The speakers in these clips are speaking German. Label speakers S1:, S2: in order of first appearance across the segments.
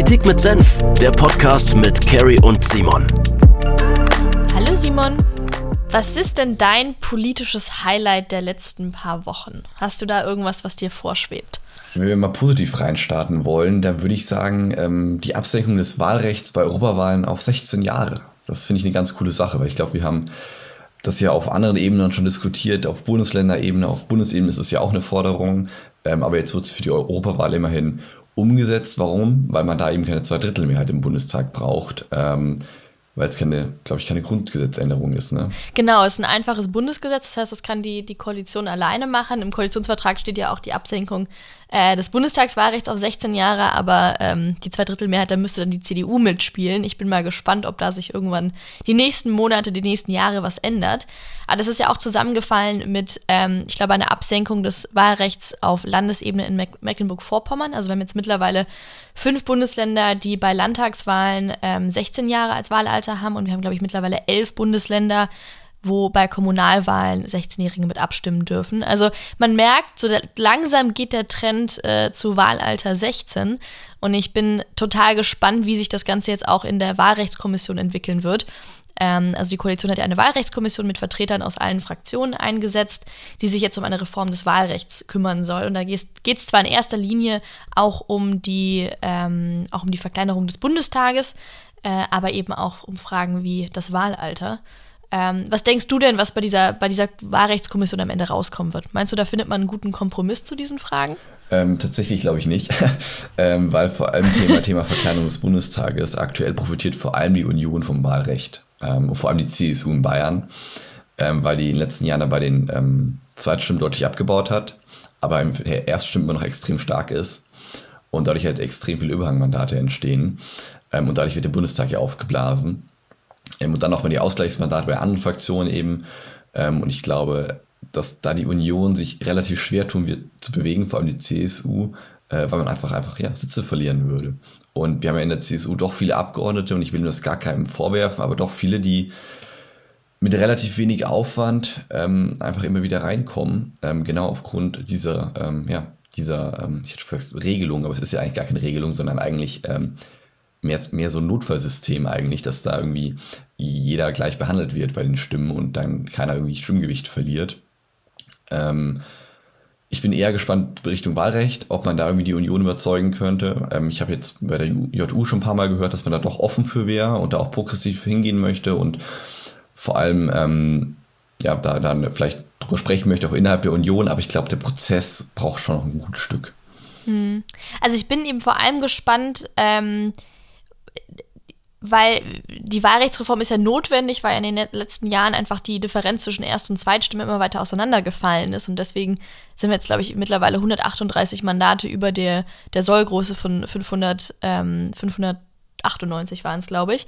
S1: Politik mit Senf, der Podcast mit Carrie und Simon.
S2: Hallo Simon. Was ist denn dein politisches Highlight der letzten paar Wochen? Hast du da irgendwas, was dir vorschwebt?
S3: Wenn wir mal positiv reinstarten wollen, dann würde ich sagen, ähm, die Absenkung des Wahlrechts bei Europawahlen auf 16 Jahre. Das finde ich eine ganz coole Sache, weil ich glaube, wir haben das ja auf anderen Ebenen schon diskutiert, auf Bundesländerebene, auf Bundesebene ist es ja auch eine Forderung, ähm, aber jetzt wird es für die Europawahl immerhin umgesetzt. Warum? Weil man da eben keine Zweidrittelmehrheit im Bundestag braucht. Ähm, weil es keine, glaube ich, keine Grundgesetzänderung ist. Ne?
S2: Genau, es ist ein einfaches Bundesgesetz, das heißt, das kann die, die Koalition alleine machen. Im Koalitionsvertrag steht ja auch die Absenkung äh, des Bundestagswahlrechts auf 16 Jahre, aber ähm, die Zweidrittelmehrheit, da müsste dann die CDU mitspielen. Ich bin mal gespannt, ob da sich irgendwann die nächsten Monate, die nächsten Jahre was ändert. Aber das ist ja auch zusammengefallen mit, ähm, ich glaube, einer Absenkung des Wahlrechts auf Landesebene in Mecklenburg-Vorpommern. Also wir haben jetzt mittlerweile fünf Bundesländer, die bei Landtagswahlen ähm, 16 Jahre als Wahlalter haben und wir haben, glaube ich, mittlerweile elf Bundesländer, wo bei Kommunalwahlen 16-Jährige mit abstimmen dürfen. Also man merkt, so langsam geht der Trend äh, zu Wahlalter 16 und ich bin total gespannt, wie sich das Ganze jetzt auch in der Wahlrechtskommission entwickeln wird. Ähm, also die Koalition hat ja eine Wahlrechtskommission mit Vertretern aus allen Fraktionen eingesetzt, die sich jetzt um eine Reform des Wahlrechts kümmern soll. Und da geht es zwar in erster Linie auch um die, ähm, auch um die Verkleinerung des Bundestages, äh, aber eben auch um Fragen wie das Wahlalter. Ähm, was denkst du denn, was bei dieser, bei dieser Wahlrechtskommission am Ende rauskommen wird? Meinst du, da findet man einen guten Kompromiss zu diesen Fragen?
S3: Ähm, tatsächlich glaube ich nicht, ähm, weil vor allem Thema, Thema Verkleinerung des Bundestages. Aktuell profitiert vor allem die Union vom Wahlrecht. Ähm, und vor allem die CSU in Bayern, ähm, weil die in den letzten Jahren bei den ähm, Zweitstimmen deutlich abgebaut hat, aber im Erststimmen immer noch extrem stark ist. Und dadurch halt extrem viele Überhangmandate entstehen. Und dadurch wird der Bundestag ja aufgeblasen. Ähm, und dann noch mal die Ausgleichsmandate bei anderen Fraktionen eben. Ähm, und ich glaube, dass da die Union sich relativ schwer tun wird zu bewegen, vor allem die CSU, äh, weil man einfach einfach ja, Sitze verlieren würde. Und wir haben ja in der CSU doch viele Abgeordnete und ich will das gar keinem vorwerfen, aber doch viele, die mit relativ wenig Aufwand ähm, einfach immer wieder reinkommen, ähm, genau aufgrund dieser, ähm, ja, dieser, ähm, ich hätte fast Regelung, aber es ist ja eigentlich gar keine Regelung, sondern eigentlich mehr, mehr so ein Notfallsystem eigentlich, dass da irgendwie jeder gleich behandelt wird bei den Stimmen und dann keiner irgendwie Stimmgewicht verliert. Ähm, ich bin eher gespannt Richtung Wahlrecht, ob man da irgendwie die Union überzeugen könnte. Ähm, ich habe jetzt bei der JU schon ein paar Mal gehört, dass man da doch offen für wäre und da auch progressiv hingehen möchte und vor allem ähm, ja da dann vielleicht drüber sprechen möchte, auch innerhalb der Union. Aber ich glaube, der Prozess braucht schon noch ein gutes Stück.
S2: Hm. Also ich bin eben vor allem gespannt, ähm, weil die Wahlrechtsreform ist ja notwendig, weil in den letzten Jahren einfach die Differenz zwischen Erst- und Zweitstimme immer weiter auseinandergefallen ist. Und deswegen sind wir jetzt, glaube ich, mittlerweile 138 Mandate über der, der Sollgröße von 500, ähm, 598 waren es, glaube ich.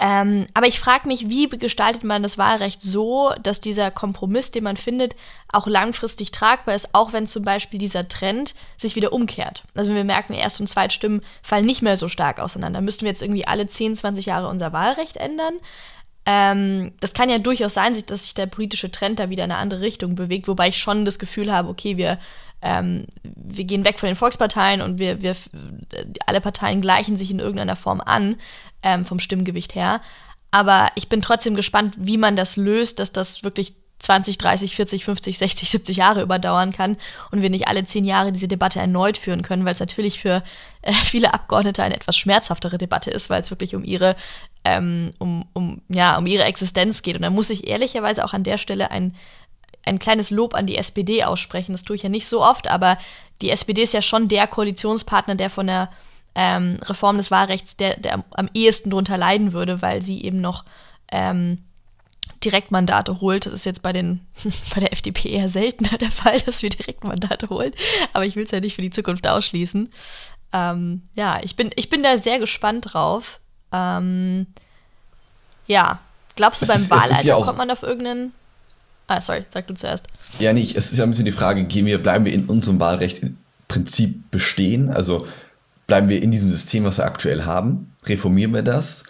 S2: Ähm, aber ich frage mich, wie gestaltet man das Wahlrecht so, dass dieser Kompromiss, den man findet, auch langfristig tragbar ist, auch wenn zum Beispiel dieser Trend sich wieder umkehrt. Also wenn wir merken, Erst- und Zweitstimmen fallen nicht mehr so stark auseinander, müssten wir jetzt irgendwie alle 10, 20 Jahre unser Wahlrecht ändern. Ähm, das kann ja durchaus sein, dass sich der politische Trend da wieder in eine andere Richtung bewegt, wobei ich schon das Gefühl habe, okay, wir, ähm, wir gehen weg von den Volksparteien und wir, wir alle Parteien gleichen sich in irgendeiner Form an ähm, vom Stimmgewicht her. Aber ich bin trotzdem gespannt, wie man das löst, dass das wirklich 20, 30, 40, 50, 60, 70 Jahre überdauern kann und wir nicht alle zehn Jahre diese Debatte erneut führen können, weil es natürlich für äh, viele Abgeordnete eine etwas schmerzhaftere Debatte ist, weil es wirklich um ihre, ähm, um, um, ja, um ihre Existenz geht. Und da muss ich ehrlicherweise auch an der Stelle ein, ein kleines Lob an die SPD aussprechen. Das tue ich ja nicht so oft, aber die SPD ist ja schon der Koalitionspartner, der von der ähm, Reform des Wahlrechts der, der am ehesten darunter leiden würde, weil sie eben noch ähm, Direktmandate holt. Das ist jetzt bei, den, bei der FDP eher seltener der Fall, dass wir Direktmandate holen. Aber ich will es ja nicht für die Zukunft ausschließen. Ähm, ja, ich bin, ich bin da sehr gespannt drauf. Ähm, ja, glaubst du, es beim ist, Wahlalter ja kommt man auf irgendeinen. Ah, sorry, sag du zuerst.
S3: Ja, nicht. Es ist ja ein bisschen die Frage, gehen wir, bleiben wir in unserem Wahlrecht im Prinzip bestehen? Also bleiben wir in diesem System, was wir aktuell haben, reformieren wir das.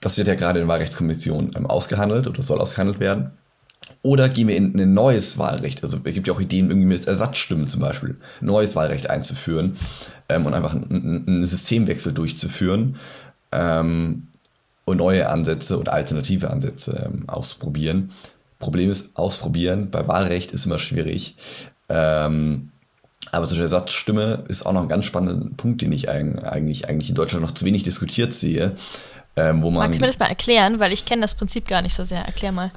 S3: Das wird ja gerade in der Wahlrechtskommission ähm, ausgehandelt oder soll ausgehandelt werden. Oder gehen wir in ein neues Wahlrecht? Also es gibt ja auch Ideen, irgendwie mit Ersatzstimmen zum Beispiel, neues Wahlrecht einzuführen ähm, und einfach einen, Systemwechsel durchzuführen ähm, und neue Ansätze oder alternative Ansätze ähm, ausprobieren. Problem ist, ausprobieren bei Wahlrecht ist immer schwierig. Ähm, aber zur Ersatzstimme ist auch noch ein ganz spannender Punkt, den ich eigentlich, eigentlich in Deutschland noch zu wenig diskutiert sehe. Ähm, wo man,
S2: Magst du mir das mal erklären? Weil ich kenne das Prinzip gar nicht so sehr. Erklär mal.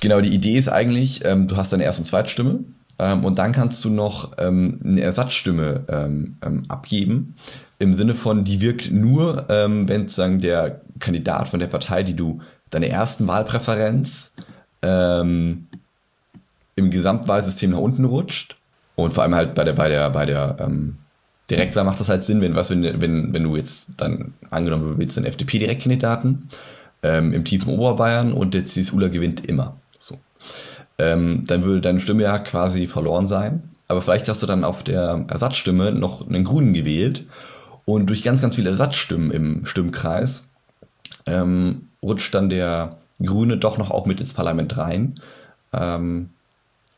S3: Genau, die Idee ist eigentlich, ähm, du hast deine Erst- und Zweitstimme ähm, und dann kannst du noch ähm, eine Ersatzstimme ähm, ähm, abgeben. Im Sinne von, die wirkt nur, ähm, wenn sozusagen der Kandidat von der Partei, die du deine ersten Wahlpräferenz ähm, im Gesamtwahlsystem nach unten rutscht. Und vor allem halt bei der, bei der, bei der ähm, Direktwahl macht das halt Sinn, wenn, was, wenn, wenn, wenn du jetzt dann angenommen du willst einen FDP-Direktkandidaten ähm, im tiefen Oberbayern und der CSUler gewinnt immer. So. Ähm, dann würde deine Stimme ja quasi verloren sein. Aber vielleicht hast du dann auf der Ersatzstimme noch einen Grünen gewählt und durch ganz, ganz viele Ersatzstimmen im Stimmkreis ähm, rutscht dann der Grüne doch noch auch mit ins Parlament rein ähm,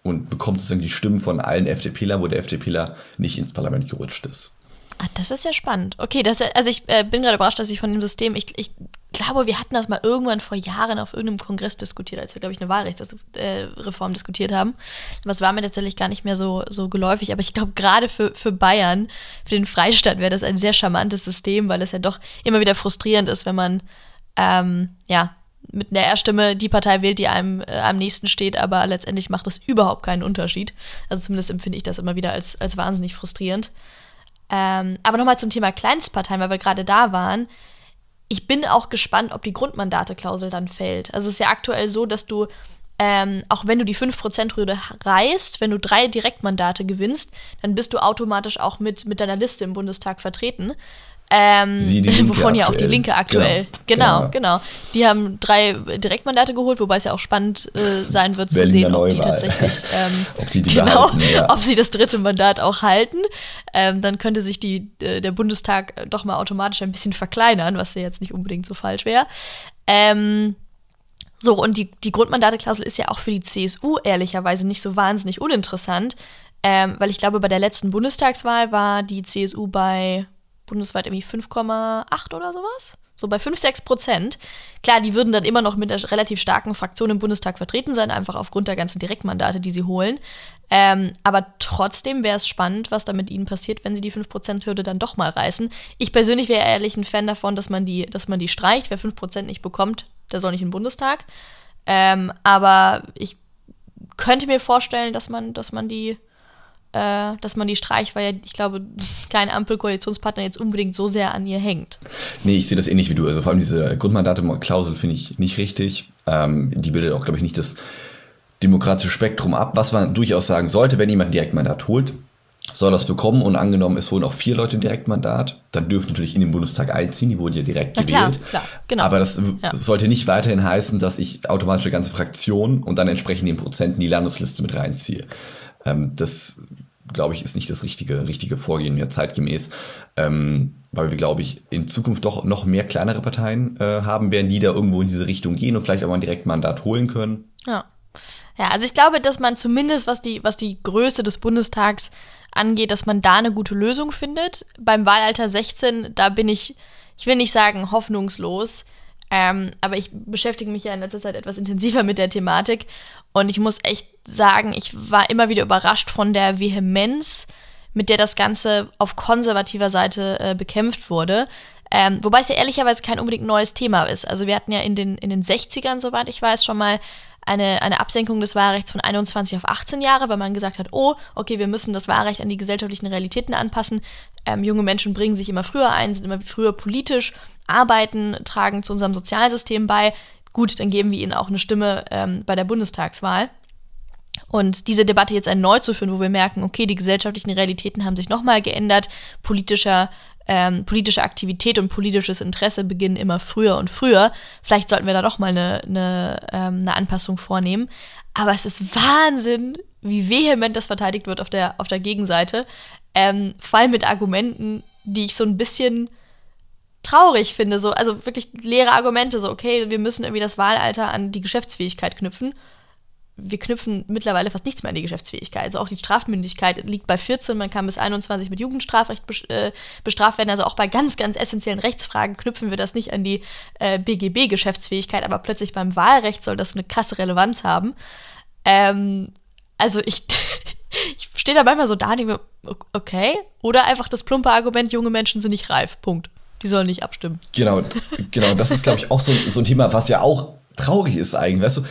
S3: und bekommt sozusagen die Stimmen von allen FDPler, wo der FDPler nicht ins Parlament gerutscht ist.
S2: Ah, das ist ja spannend. Okay, das, also ich äh, bin gerade überrascht, dass ich von dem System, ich, ich glaube, wir hatten das mal irgendwann vor Jahren auf irgendeinem Kongress diskutiert, als wir, glaube ich, eine Wahlrechtsreform diskutiert haben. Was war mir tatsächlich gar nicht mehr so, so geläufig, aber ich glaube, gerade für, für Bayern, für den Freistaat wäre das ein sehr charmantes System, weil es ja doch immer wieder frustrierend ist, wenn man ähm, ja, mit einer R-Stimme die Partei wählt, die einem äh, am nächsten steht, aber letztendlich macht das überhaupt keinen Unterschied. Also zumindest empfinde ich das immer wieder als, als wahnsinnig frustrierend. Ähm, aber nochmal zum Thema Kleinstparteien, weil wir gerade da waren. Ich bin auch gespannt, ob die Grundmandateklausel dann fällt. Also es ist ja aktuell so, dass du, ähm, auch wenn du die 5%-Hürde reißt, wenn du drei Direktmandate gewinnst, dann bist du automatisch auch mit, mit deiner Liste im Bundestag vertreten. Ähm,
S3: Sie,
S2: wovon ja auch die. Linke aktuell.
S3: Genau,
S2: Genau, genau. Die haben drei Direktmandate geholt, wobei es ja auch spannend äh, sein wird zu sehen, ob die tatsächlich, ähm,
S3: Ob die die
S2: genau,
S3: behalten, ja.
S2: ob sie das dritte Mandat auch halten. Ähm, dann könnte sich die, äh, der Bundestag doch mal automatisch ein bisschen verkleinern, was ja jetzt nicht unbedingt so falsch wäre. Ähm, so, und die, die Grundmandateklausel ist ja auch für die CSU ehrlicherweise nicht so wahnsinnig uninteressant, ähm, weil ich glaube, bei der letzten Bundestagswahl war die CSU bei bundesweit irgendwie 5,8 oder sowas. So bei 5, 6 Prozent. Klar, die würden dann immer noch mit einer relativ starken Fraktion im Bundestag vertreten sein, einfach aufgrund der ganzen Direktmandate, die sie holen. Ähm, aber trotzdem wäre es spannend, was da mit ihnen passiert, wenn sie die 5%-Hürde dann doch mal reißen. Ich persönlich wäre ehrlich ein Fan davon, dass man die, dass man die streicht. Wer 5% nicht bekommt, der soll nicht in den Bundestag. Ähm, aber ich könnte mir vorstellen, dass man, dass man die äh, dass man die streicht, weil ja, ich glaube, kein Ampelkoalitionspartner jetzt unbedingt so sehr an ihr hängt.
S3: Nee, ich sehe das ähnlich wie du. Also vor allem diese Grundmandate-Klausel finde ich nicht richtig. Ähm, die bildet auch, glaube ich, nicht das demokratische Spektrum ab, was man durchaus sagen sollte, wenn jemand ein Direktmandat holt, soll das bekommen und angenommen, es wurden auch vier Leute im Direktmandat, dann dürfen natürlich in den Bundestag einziehen, die wurden ja direkt
S2: Na klar,
S3: gewählt.
S2: klar, genau.
S3: Aber das
S2: Ja.
S3: sollte nicht weiterhin heißen, dass ich automatisch eine ganze Fraktion und dann entsprechend den Prozent in die Landesliste mit reinziehe. Ähm, das, glaube ich, ist nicht das richtige, richtige Vorgehen mehr zeitgemäß. Ähm, weil wir, glaube ich, in Zukunft doch noch mehr kleinere Parteien äh, haben werden, die da irgendwo in diese Richtung gehen und vielleicht auch mal ein Direktmandat holen können.
S2: Ja. Ja, also ich glaube, dass man zumindest, was die, was die Größe des Bundestags angeht, dass man da eine gute Lösung findet. Beim Wahlalter 16, da bin ich, ich will nicht sagen hoffnungslos, ähm, aber ich beschäftige mich ja in letzter Zeit etwas intensiver mit der Thematik und ich muss echt sagen, ich war immer wieder überrascht von der Vehemenz, mit der das Ganze auf konservativer Seite äh, bekämpft wurde. Ähm, wobei es ja ehrlicherweise kein unbedingt neues Thema ist. Also wir hatten ja in den, in den 60ern, soweit ich weiß, schon mal eine, eine Absenkung des Wahlrechts von 21 auf 18 Jahre, weil man gesagt hat, oh, okay, wir müssen das Wahlrecht an die gesellschaftlichen Realitäten anpassen. Ähm, junge Menschen bringen sich immer früher ein, sind immer früher politisch, arbeiten, tragen zu unserem Sozialsystem bei. Gut, dann geben wir ihnen auch eine Stimme ähm, bei der Bundestagswahl. Und diese Debatte jetzt erneut zu führen, wo wir merken, okay, die gesellschaftlichen Realitäten haben sich nochmal geändert, politischer, ähm, politische Aktivität und politisches Interesse beginnen immer früher und früher. Vielleicht sollten wir da doch mal eine, eine, ähm, eine Anpassung vornehmen. Aber es ist Wahnsinn, wie vehement das verteidigt wird auf der, auf der Gegenseite. Ähm, vor allem mit Argumenten, die ich so ein bisschen traurig finde. So, also wirklich leere Argumente, so, okay, wir müssen irgendwie das Wahlalter an die Geschäftsfähigkeit knüpfen wir knüpfen mittlerweile fast nichts mehr an die Geschäftsfähigkeit. Also auch die Strafmündigkeit liegt bei 14, man kann bis 21 mit Jugendstrafrecht äh, bestraft werden. Also auch bei ganz, ganz essentiellen Rechtsfragen knüpfen wir das nicht an die äh, BGB-Geschäftsfähigkeit, aber plötzlich beim Wahlrecht soll das eine krasse Relevanz haben. Ähm, also ich, ich stehe da manchmal so da und denke mir, okay, oder einfach das plumpe Argument, junge Menschen sind nicht reif, Punkt. Die sollen nicht abstimmen.
S3: Genau, genau. Das ist, glaube ich, auch so, so ein Thema, was ja auch traurig ist eigentlich. Weißt du,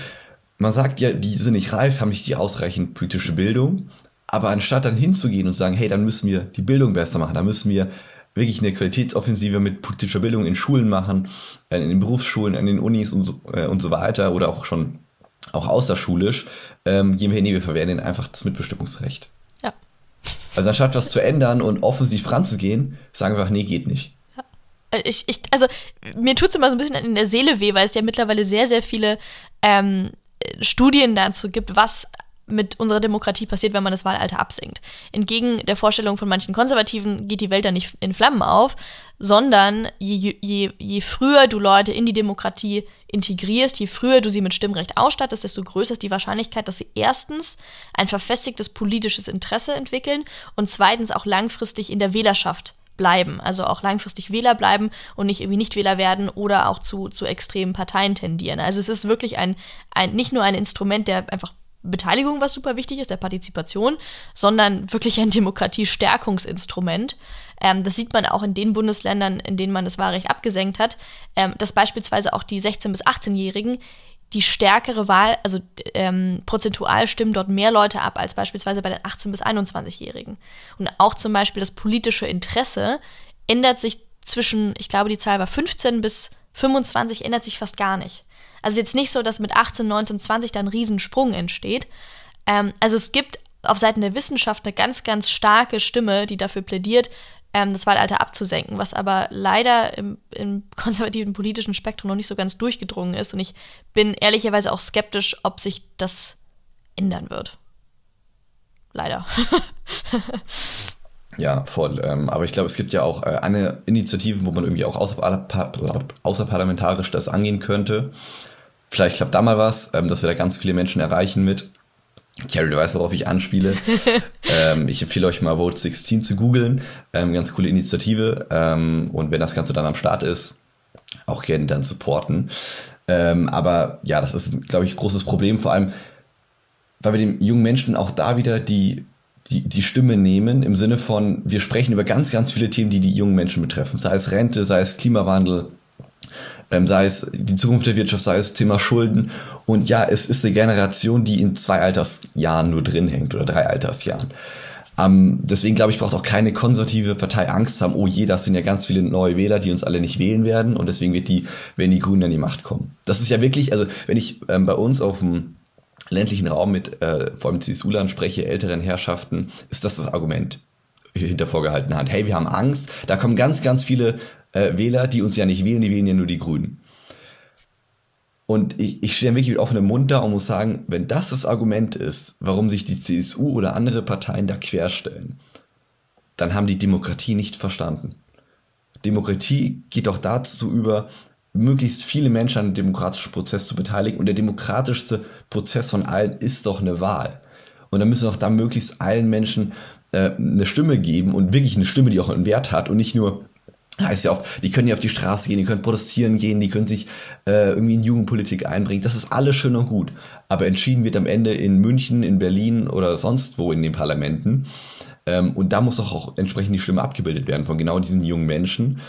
S3: man sagt ja, die sind nicht reif, haben nicht die ausreichend politische Bildung. Aber anstatt dann hinzugehen und sagen, hey, dann müssen wir die Bildung besser machen, dann müssen wir wirklich eine Qualitätsoffensive mit politischer Bildung in Schulen machen, äh, in den Berufsschulen, an den Unis und so, äh, und so weiter oder auch schon auch außerschulisch, ähm, gehen wir, nee, wir verwehren einfach das Mitbestimmungsrecht.
S2: Ja.
S3: Also anstatt was zu ändern und offensiv ranzugehen, sagen wir einfach, nee, geht nicht.
S2: Äh, ich, ich, also mir tut es immer so ein bisschen in der Seele weh, weil es ja mittlerweile sehr, sehr viele ähm, Studien dazu gibt, was mit unserer Demokratie passiert, wenn man das Wahlalter absenkt. Entgegen der Vorstellung von manchen Konservativen geht die Welt dann nicht in Flammen auf, sondern je, je, je früher du Leute in die Demokratie integrierst, je früher du sie mit Stimmrecht ausstattest, desto größer ist die Wahrscheinlichkeit, dass sie erstens ein verfestigtes politisches Interesse entwickeln und zweitens auch langfristig in der Wählerschaft bleiben, also auch langfristig Wähler bleiben und nicht irgendwie Nichtwähler werden oder auch zu, zu extremen Parteien tendieren. Also es ist wirklich ein, ein, nicht nur ein Instrument der einfach Beteiligung, was super wichtig ist, der Partizipation, sondern wirklich ein Demokratiestärkungsinstrument. Ähm, das sieht man auch in den Bundesländern, in denen man das Wahlrecht abgesenkt hat, ähm, dass beispielsweise auch die 16- bis 18-Jährigen die stärkere Wahl, also ähm, prozentual stimmen dort mehr Leute ab als beispielsweise bei den 18- bis 21-Jährigen. Und auch zum Beispiel das politische Interesse ändert sich zwischen, ich glaube, die Zahl war 15 bis 25, ändert sich fast gar nicht. Also jetzt nicht so, dass mit 18, 19, 20 da ein Riesensprung entsteht. Ähm, also es gibt auf Seiten der Wissenschaft eine ganz, ganz starke Stimme, die dafür plädiert, ähm, das Wahlalter abzusenken, was aber leider im, im, konservativen politischen Spektrum noch nicht so ganz durchgedrungen ist. Und ich bin ehrlicherweise auch skeptisch, ob sich das ändern wird. Leider.
S3: ja, voll. Ähm, aber ich glaube, es gibt ja auch äh, eine Initiative, wo man irgendwie auch außerparlamentarisch das angehen könnte. Vielleicht klappt da mal was, ähm, dass wir da ganz viele Menschen erreichen mit. Carrie, du weißt, worauf ich anspiele. ähm, ich empfehle euch mal Vote 16 zu googeln. Ähm, ganz coole Initiative. Ähm, und wenn das Ganze dann am Start ist, auch gerne dann supporten. Ähm, aber ja, das ist, glaube ich, ein großes Problem, vor allem, weil wir den jungen Menschen auch da wieder die, die, die Stimme nehmen, im Sinne von, wir sprechen über ganz, ganz viele Themen, die die jungen Menschen betreffen. Sei es Rente, sei es Klimawandel, ähm, sei es die Zukunft der Wirtschaft, sei es Thema Schulden. Und ja, es ist eine Generation, die in zwei Altersjahren nur drin hängt oder drei Altersjahren. Ähm, deswegen glaube ich, braucht auch keine konservative Partei Angst haben, oh je, das sind ja ganz viele neue Wähler, die uns alle nicht wählen werden und deswegen wird die, werden die Grünen an die Macht kommen. Das ist ja wirklich, also wenn ich ähm, bei uns auf dem ländlichen Raum mit äh, vor allem CSU-Lern spreche, älteren Herrschaften, ist das das Argument hinter vorgehaltener Hand. Hey, wir haben Angst, da kommen ganz, ganz viele äh, Wähler, die uns ja nicht wählen, die wählen ja nur die Grünen. Und ich, ich stehe wirklich mit offenem Mund da und muss sagen, wenn das das Argument ist, warum sich die CSU oder andere Parteien da querstellen, dann haben die Demokratie nicht verstanden. Demokratie geht doch dazu über, möglichst viele Menschen an dem demokratischen Prozess zu beteiligen. Und der demokratischste Prozess von allen ist doch eine Wahl. Und dann müssen wir doch da möglichst allen Menschen äh, eine Stimme geben und wirklich eine Stimme, die auch einen Wert hat und nicht nur heißt ja oft, die können ja auf die Straße gehen, die können protestieren gehen, die können sich äh, irgendwie in Jugendpolitik einbringen. Das ist alles schön und gut. Aber entschieden wird am Ende in München, in Berlin oder sonst wo in den Parlamenten. Ähm, und da muss doch auch entsprechend die Stimme abgebildet werden von genau diesen jungen Menschen.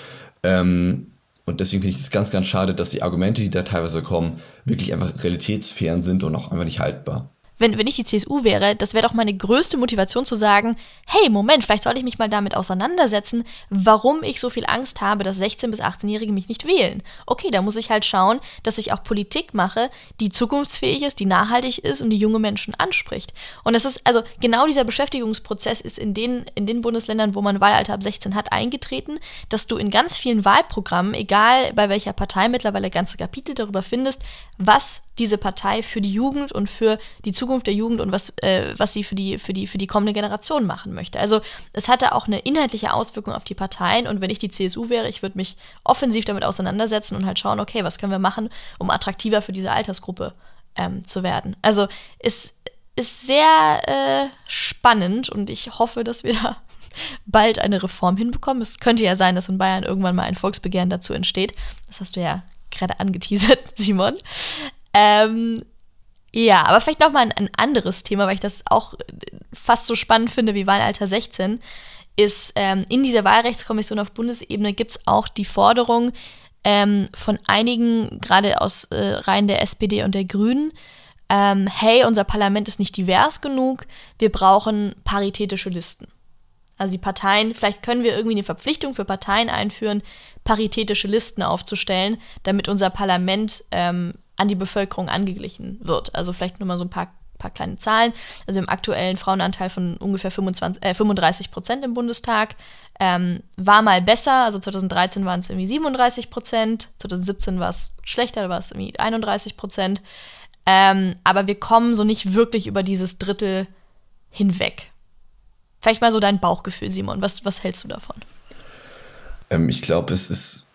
S3: Ähm, und deswegen finde ich es ganz, ganz schade, dass die Argumente, die da teilweise kommen, wirklich einfach realitätsfern sind und auch einfach nicht haltbar
S2: wenn, wenn ich die CSU wäre, das wäre doch meine größte Motivation zu sagen, hey, Moment, vielleicht soll ich mich mal damit auseinandersetzen, warum ich so viel Angst habe, dass 16- bis 18-Jährige mich nicht wählen. Okay, da muss ich halt schauen, dass ich auch Politik mache, die zukunftsfähig ist, die nachhaltig ist und die junge Menschen anspricht. Und es ist, also genau dieser Beschäftigungsprozess ist in den, in den Bundesländern, wo man Wahlalter ab 16 hat, eingetreten, dass du in ganz vielen Wahlprogrammen, egal bei welcher Partei mittlerweile ganze Kapitel darüber findest, was diese Partei für die Jugend und für die Zukunft der Jugend und was, äh, was sie für die, für, die, für die kommende Generation machen möchte. Also es hatte auch eine inhaltliche Auswirkung auf die Parteien und wenn ich die CSU wäre, ich würde mich offensiv damit auseinandersetzen und halt schauen, okay, was können wir machen, um attraktiver für diese Altersgruppe ähm, zu werden. Also es ist sehr äh, spannend und ich hoffe, dass wir da bald eine Reform hinbekommen. Es könnte ja sein, dass in Bayern irgendwann mal ein Volksbegehren dazu entsteht. Das hast du ja gerade angeteasert, Simon. Ähm, ja, aber vielleicht noch mal ein, ein, anderes Thema, weil ich das auch fast so spannend finde wie Wahlalter 16, ist ähm, in dieser Wahlrechtskommission auf Bundesebene gibt es auch die Forderung ähm, von einigen, gerade aus äh, Reihen der SPD und der Grünen, ähm, hey, unser Parlament ist nicht divers genug, wir brauchen paritätische Listen. Also die Parteien, vielleicht können wir irgendwie eine Verpflichtung für Parteien einführen, paritätische Listen aufzustellen, damit unser Parlament ähm, an die Bevölkerung angeglichen wird. Also vielleicht nur mal so ein paar, paar kleine Zahlen. Also im aktuellen Frauenanteil von ungefähr 25, äh, 35 Prozent im Bundestag. Ähm, war mal besser, also 2013 waren es irgendwie 37 Prozent, 2017 war es schlechter, da war es irgendwie 31 Prozent. Ähm, aber wir kommen so nicht wirklich über dieses Drittel hinweg. Vielleicht mal so dein Bauchgefühl, Simon. Was, was hältst du davon?
S3: Ähm, ich glaube, es ist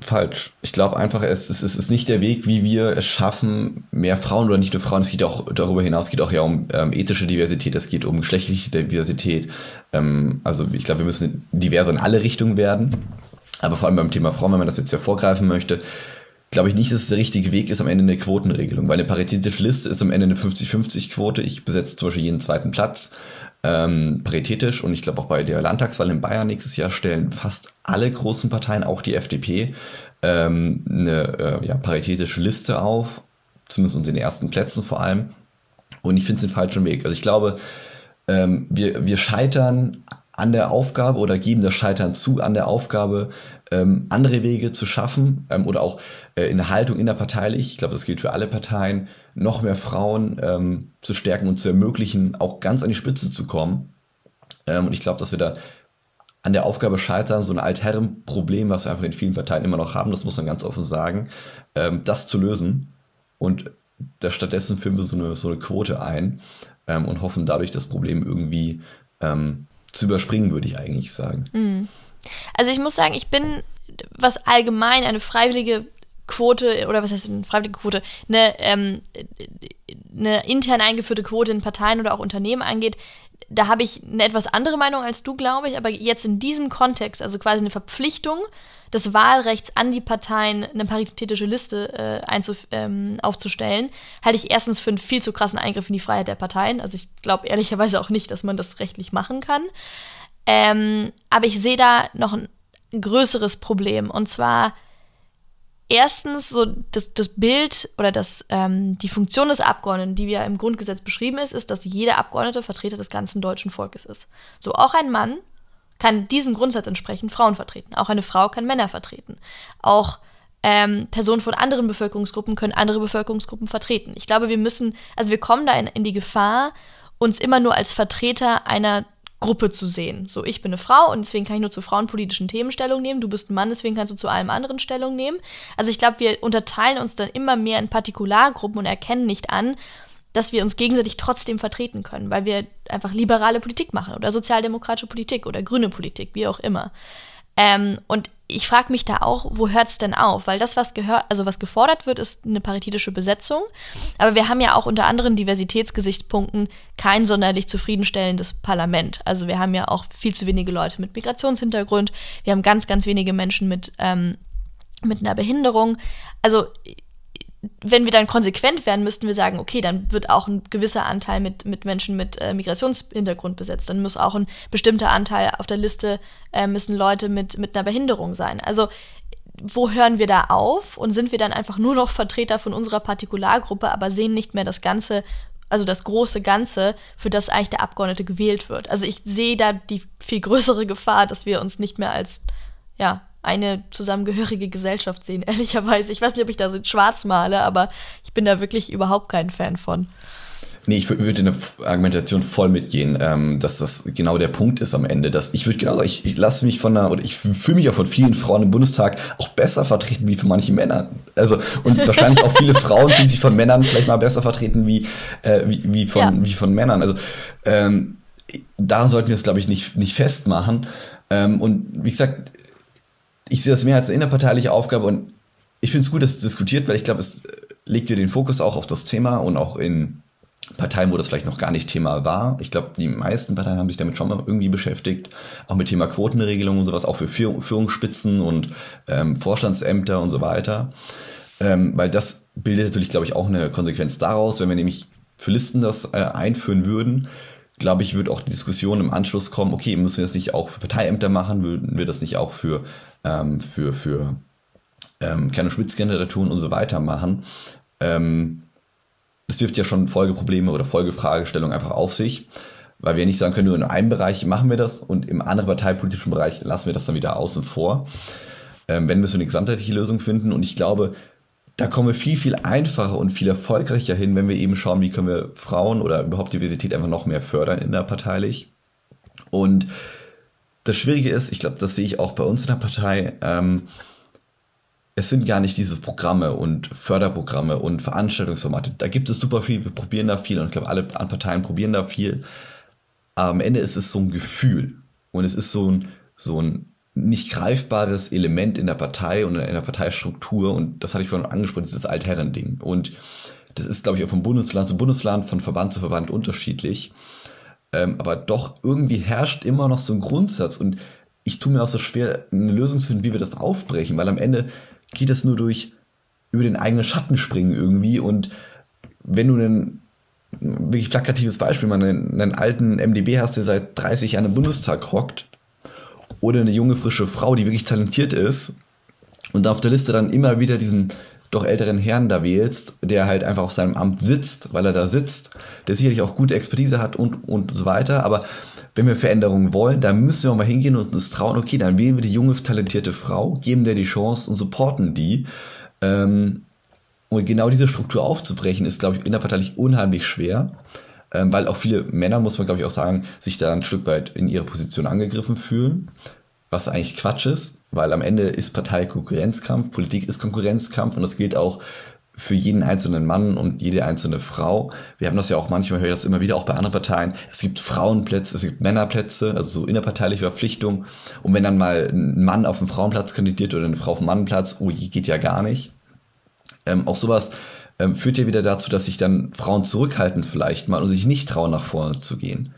S3: falsch. Ich glaube einfach, es, es, es ist nicht der Weg, wie wir es schaffen, mehr Frauen oder nicht nur Frauen, es geht auch darüber hinaus, es geht auch ja um ähm, ethische Diversität, es geht um geschlechtliche Diversität. Ähm, also ich glaube, wir müssen diverser in alle Richtungen werden. Aber vor allem beim Thema Frauen, wenn man das jetzt ja vorgreifen möchte, glaube ich nicht, dass der richtige Weg ist am Ende eine Quotenregelung, weil eine paritätische Liste ist am Ende eine 50-50-Quote. Ich besetze zum Beispiel jeden zweiten Platz ähm, paritätisch und ich glaube auch bei der Landtagswahl in Bayern nächstes Jahr stellen fast alle großen Parteien, auch die FDP, ähm, eine äh, ja, paritätische Liste auf, zumindest unter den ersten Plätzen vor allem. Und ich finde es den falschen Weg. Also ich glaube, ähm, wir, wir scheitern an der Aufgabe oder geben das Scheitern zu, an der Aufgabe, ähm, andere Wege zu schaffen ähm, oder auch äh, in der Haltung innerparteilich, ich glaube, das gilt für alle Parteien, noch mehr Frauen ähm, zu stärken und zu ermöglichen, auch ganz an die Spitze zu kommen. Ähm, und ich glaube, dass wir da an der Aufgabe scheitern, so ein Altherrenproblem, was wir einfach in vielen Parteien immer noch haben, das muss man ganz offen sagen, ähm, das zu lösen. Und da stattdessen führen wir so eine, so eine Quote ein ähm, und hoffen dadurch das Problem irgendwie ähm, zu überspringen, würde ich eigentlich sagen.
S2: Mhm. Also ich muss sagen, ich bin, was allgemein eine freiwillige Quote, oder was heißt eine freiwillige Quote, eine, ähm, eine intern eingeführte Quote in Parteien oder auch Unternehmen angeht, da habe ich eine etwas andere Meinung als du, glaube ich, aber jetzt in diesem Kontext, also quasi eine Verpflichtung des Wahlrechts an die Parteien, eine paritätische Liste äh, ähm, aufzustellen, halte ich erstens für einen viel zu krassen Eingriff in die Freiheit der Parteien. Also ich glaube ehrlicherweise auch nicht, dass man das rechtlich machen kann. Ähm, aber ich sehe da noch ein größeres Problem. Und zwar erstens so das, das Bild oder das, ähm, die Funktion des Abgeordneten, die ja im Grundgesetz beschrieben ist, ist, dass jeder Abgeordnete Vertreter des ganzen deutschen Volkes ist. So auch ein Mann kann diesem Grundsatz entsprechend Frauen vertreten. Auch eine Frau kann Männer vertreten. Auch ähm, Personen von anderen Bevölkerungsgruppen können andere Bevölkerungsgruppen vertreten. Ich glaube, wir müssen, also wir kommen da in, in die Gefahr, uns immer nur als Vertreter einer Gruppe zu sehen. So, ich bin eine Frau und deswegen kann ich nur zu frauenpolitischen Themen Stellung nehmen. Du bist ein Mann, deswegen kannst du zu allem anderen Stellung nehmen. Also ich glaube, wir unterteilen uns dann immer mehr in Partikulargruppen und erkennen nicht an, dass wir uns gegenseitig trotzdem vertreten können, weil wir einfach liberale Politik machen oder sozialdemokratische Politik oder grüne Politik, wie auch immer. Ähm, und ich frage mich da auch, wo hört es denn auf? Weil das, was gehört, also was gefordert wird, ist eine paritätische Besetzung. Aber wir haben ja auch unter anderen Diversitätsgesichtspunkten kein sonderlich zufriedenstellendes Parlament. Also wir haben ja auch viel zu wenige Leute mit Migrationshintergrund. Wir haben ganz, ganz wenige Menschen mit, ähm, mit einer Behinderung. Also wenn wir dann konsequent werden, müssten wir sagen, okay, dann wird auch ein gewisser Anteil mit, mit Menschen mit äh, Migrationshintergrund besetzt. Dann muss auch ein bestimmter Anteil auf der Liste, äh, müssen Leute mit, mit einer Behinderung sein. Also wo hören wir da auf und sind wir dann einfach nur noch Vertreter von unserer Partikulargruppe, aber sehen nicht mehr das Ganze, also das große Ganze, für das eigentlich der Abgeordnete gewählt wird. Also ich sehe da die viel größere Gefahr, dass wir uns nicht mehr als, ja, eine zusammengehörige Gesellschaft sehen, ehrlicherweise. Ich weiß nicht, ob ich da so schwarz male, aber ich bin da wirklich überhaupt kein Fan von.
S3: Nee, ich würde in der Argumentation voll mitgehen, ähm, dass das genau der Punkt ist am Ende. Dass ich würde genau sagen, ich, ich lasse mich von einer, oder ich fühle mich auch von vielen Frauen im Bundestag auch besser vertreten wie von manchen Männern. Also, und wahrscheinlich auch viele Frauen fühlen sich von Männern vielleicht mal besser vertreten wie, äh, wie, wie, von, ja. wie von Männern. Also, ähm, daran sollten wir es, glaube ich, nicht, nicht festmachen. Ähm, und wie gesagt, ich sehe das mehr als eine innerparteiliche Aufgabe und ich finde es gut, dass es diskutiert, weil ich glaube, es legt ihr den Fokus auch auf das Thema und auch in Parteien, wo das vielleicht noch gar nicht Thema war. Ich glaube, die meisten Parteien haben sich damit schon mal irgendwie beschäftigt, auch mit Thema Quotenregelung und sowas, auch für Führungsspitzen und ähm, Vorstandsämter und so weiter. Ähm, weil das bildet natürlich, glaube ich, auch eine Konsequenz daraus, wenn wir nämlich für Listen das äh, einführen würden, glaube ich, wird auch die Diskussion im Anschluss kommen, okay, müssen wir das nicht auch für Parteiämter machen, würden wir das nicht auch für, ähm, für, für ähm, kleine Spitzkandidaturen und so weiter machen. Ähm, das wirft ja schon Folgeprobleme oder Folgefragestellungen einfach auf sich, weil wir nicht sagen können, nur in einem Bereich machen wir das und im anderen parteipolitischen Bereich lassen wir das dann wieder außen vor. Ähm, wenn wir so eine gesamtheitliche Lösung finden und ich glaube, da kommen wir viel, viel einfacher und viel erfolgreicher hin, wenn wir eben schauen, wie können wir Frauen oder überhaupt Diversität einfach noch mehr fördern innerparteilich. Und das Schwierige ist, ich glaube, das sehe ich auch bei uns in der Partei, ähm, es sind gar nicht diese Programme und Förderprogramme und Veranstaltungsformate. Da gibt es super viel, wir probieren da viel und ich glaube, alle Parteien probieren da viel. Aber am Ende ist es so ein Gefühl und es ist so ein, so ein nicht greifbares Element in der Partei und in der Parteistruktur und das hatte ich vorhin angesprochen, dieses Altherren-Ding. Und das ist, glaube ich, auch von Bundesland zu Bundesland, von Verband zu Verband unterschiedlich. Ähm, aber doch irgendwie herrscht immer noch so ein Grundsatz und ich tue mir auch so schwer, eine Lösung zu finden, wie wir das aufbrechen, weil am Ende geht es nur durch über den eigenen Schatten springen irgendwie und wenn du ein wirklich plakatives Beispiel, mal einen, einen alten MDB hast, der seit 30 Jahren im Bundestag hockt oder eine junge, frische Frau, die wirklich talentiert ist und auf der Liste dann immer wieder diesen doch älteren Herrn da wählst, der halt einfach auf seinem Amt sitzt, weil er da sitzt, der sicherlich auch gute Expertise hat und, und so weiter, aber wenn wir Veränderungen wollen, dann müssen wir mal hingehen und uns trauen, okay, dann wählen wir die junge, talentierte Frau, geben der die Chance und supporten die. Ähm, und genau diese Struktur aufzubrechen, ist, glaube ich, innerparteilich unheimlich schwer. Ähm, weil auch viele Männer, muss man glaube ich auch sagen, sich da ein Stück weit in ihrer Position angegriffen fühlen, was eigentlich Quatsch ist, weil am Ende ist Partei Konkurrenzkampf, Politik ist Konkurrenzkampf und das gilt auch für jeden einzelnen Mann und jede einzelne Frau. Wir haben das ja auch manchmal, höre ich das immer wieder auch bei anderen Parteien. Es gibt Frauenplätze, es gibt Männerplätze, also so innerparteiliche Verpflichtung. Und wenn dann mal ein Mann auf den Frauenplatz kandidiert oder eine Frau auf den Mannplatz, oh, geht ja gar nicht. Ähm, auch sowas ähm, führt ja wieder dazu, dass sich dann Frauen zurückhalten vielleicht mal und sich nicht trauen, nach vorne zu gehen.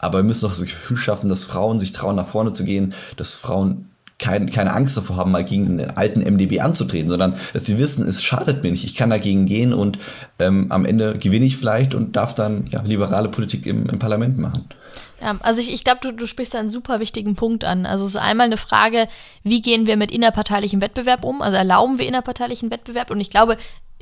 S3: Aber wir müssen doch das Gefühl schaffen, dass Frauen sich trauen, nach vorne zu gehen, dass Frauen kein, keine Angst davor haben, mal gegen den alten MDB anzutreten, sondern dass sie wissen, es schadet mir nicht, ich kann dagegen gehen und ähm, am Ende gewinne ich vielleicht und darf dann ja, liberale Politik im, im Parlament machen.
S2: Ja, also ich, ich glaube, du, du sprichst da einen super wichtigen Punkt an. Also es ist einmal eine Frage, wie gehen wir mit innerparteilichem Wettbewerb um? Also erlauben wir innerparteilichen Wettbewerb? Und ich glaube,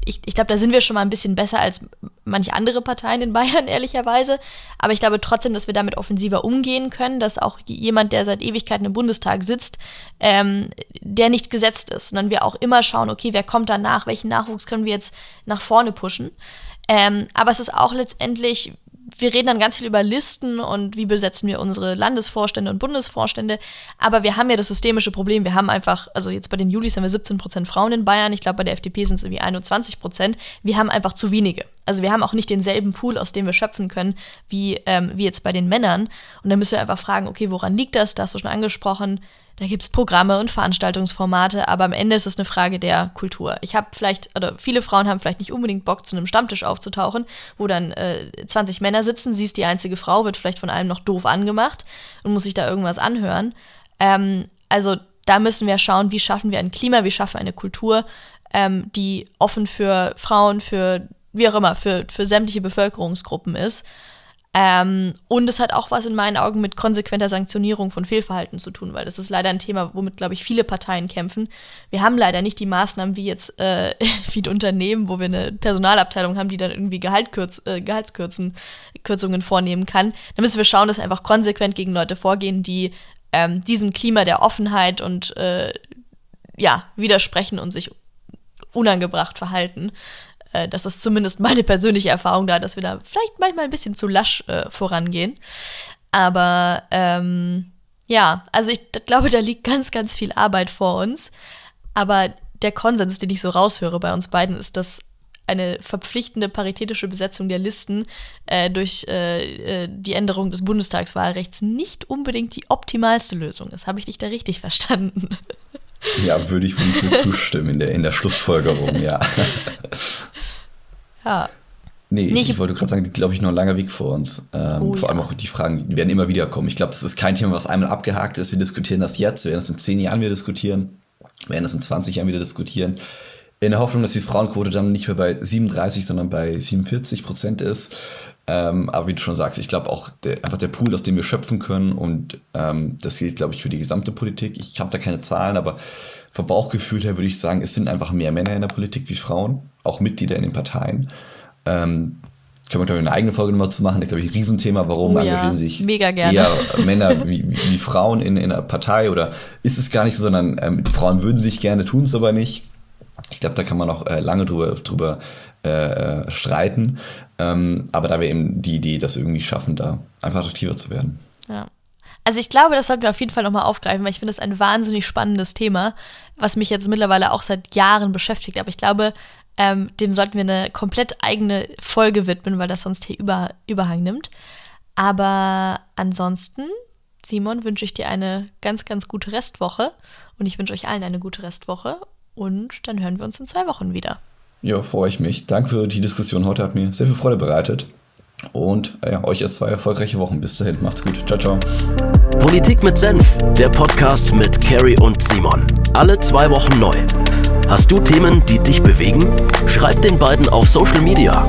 S2: ich, ich glaube, da sind wir schon mal ein bisschen besser als manche andere Parteien in Bayern, ehrlicherweise. Aber ich glaube trotzdem, dass wir damit offensiver umgehen können, dass auch jemand, der seit Ewigkeiten im Bundestag sitzt, ähm, der nicht gesetzt ist, sondern wir auch immer schauen, okay, wer kommt danach, welchen Nachwuchs können wir jetzt nach vorne pushen. Ähm, aber es ist auch letztendlich, wir reden dann ganz viel über Listen und wie besetzen wir unsere Landesvorstände und Bundesvorstände. Aber wir haben ja das systemische Problem. Wir haben einfach, also jetzt bei den Julis haben wir 17 Prozent Frauen in Bayern. Ich glaube, bei der FDP sind es irgendwie 21 Prozent. Wir haben einfach zu wenige. Also wir haben auch nicht denselben Pool, aus dem wir schöpfen können, wie, ähm, wie jetzt bei den Männern. Und dann müssen wir einfach fragen, okay, woran liegt das? Das hast du schon angesprochen. Da gibt es Programme und Veranstaltungsformate, aber am Ende ist es eine Frage der Kultur. Ich habe vielleicht, oder viele Frauen haben vielleicht nicht unbedingt Bock, zu einem Stammtisch aufzutauchen, wo dann äh, 20 Männer sitzen, sie ist die einzige Frau, wird vielleicht von allem noch doof angemacht und muss sich da irgendwas anhören. Ähm, also da müssen wir schauen, wie schaffen wir ein Klima, wie schaffen wir eine Kultur, ähm, die offen für Frauen, für wie auch immer, für, für sämtliche Bevölkerungsgruppen ist. Ähm, und es hat auch was in meinen Augen mit konsequenter Sanktionierung von Fehlverhalten zu tun, weil das ist leider ein Thema, womit, glaube ich, viele Parteien kämpfen. Wir haben leider nicht die Maßnahmen wie jetzt äh, viele Unternehmen, wo wir eine Personalabteilung haben, die dann irgendwie Gehaltkürz, äh, Gehaltskürzungen vornehmen kann. Da müssen wir schauen, dass wir einfach konsequent gegen Leute vorgehen, die ähm, diesem Klima der Offenheit und äh, ja, widersprechen und sich unangebracht verhalten. Äh, das ist zumindest meine persönliche Erfahrung da, dass wir da vielleicht manchmal ein bisschen zu lasch äh, vorangehen. Aber ähm, ja, also ich glaube, da liegt ganz, ganz viel Arbeit vor uns. Aber der Konsens, den ich so raushöre bei uns beiden, ist, dass eine verpflichtende paritätische Besetzung der Listen äh, durch äh, äh die Änderung des Bundestagswahlrechts nicht unbedingt die optimalste Lösung ist. Habe ich dich da richtig verstanden?
S3: Ja, würde ich wohl so zustimmen in der, in der Schlussfolgerung, ja.
S2: Ja.
S3: Nee, ich,
S2: Nee,
S3: ich
S2: ich-
S3: wollte gerade sagen, die glaube ich noch ein langer Weg vor uns. Ähm,
S2: Oh,
S3: vor allem
S2: ja.
S3: auch die Fragen, die werden immer wieder kommen. Ich glaube, das ist kein Thema, was einmal abgehakt ist. Wir diskutieren das jetzt, wir werden das in zehn Jahren wieder diskutieren, wir werden das in 20 Jahren wieder diskutieren. In der Hoffnung, dass die Frauenquote dann nicht mehr bei 37, sondern bei 47 Prozent ist. Ähm, aber wie du schon sagst, ich glaube auch der, einfach der Pool, aus dem wir schöpfen können und ähm, das gilt, glaube ich, für die gesamte Politik. Ich habe da keine Zahlen, aber vom Bauchgefühl her würde ich sagen, es sind einfach mehr Männer in der Politik wie Frauen, auch Mitglieder in den Parteien. Ähm, können wir, glaube ich, eine eigene Folge nochmal zu machen. Ich glaube, ich, ein Riesenthema, warum
S2: Oh ja,
S3: engagieren sich eher Männer wie, wie, wie Frauen in, in einer Partei oder ist es gar nicht so, sondern ähm, Frauen würden sich gerne, tun es aber nicht. Ich glaube, da kann man auch äh, lange drüber, drüber äh, äh, streiten. Ähm, aber da wäre eben die Idee, das irgendwie schaffen, da einfach attraktiver zu werden.
S2: Ja. Also ich glaube, das sollten wir auf jeden Fall nochmal aufgreifen, weil ich finde das ein wahnsinnig spannendes Thema, was mich jetzt mittlerweile auch seit Jahren beschäftigt. Aber ich glaube, ähm, dem sollten wir eine komplett eigene Folge widmen, weil das sonst hier über, Überhang nimmt. Aber ansonsten, Simon, wünsche ich dir eine ganz, ganz gute Restwoche. Und ich wünsche euch allen eine gute Restwoche. Und dann hören wir uns in zwei Wochen wieder.
S3: Ja, freue ich mich. Danke für die Diskussion heute, hat mir sehr viel Freude bereitet. Und äh, ja, euch jetzt zwei erfolgreiche Wochen. Bis dahin, macht's gut. Ciao, ciao.
S1: Politik mit Senf, der Podcast mit Carrie und Simon. Alle zwei Wochen neu. Hast du Themen, die dich bewegen? Schreib den beiden auf Social Media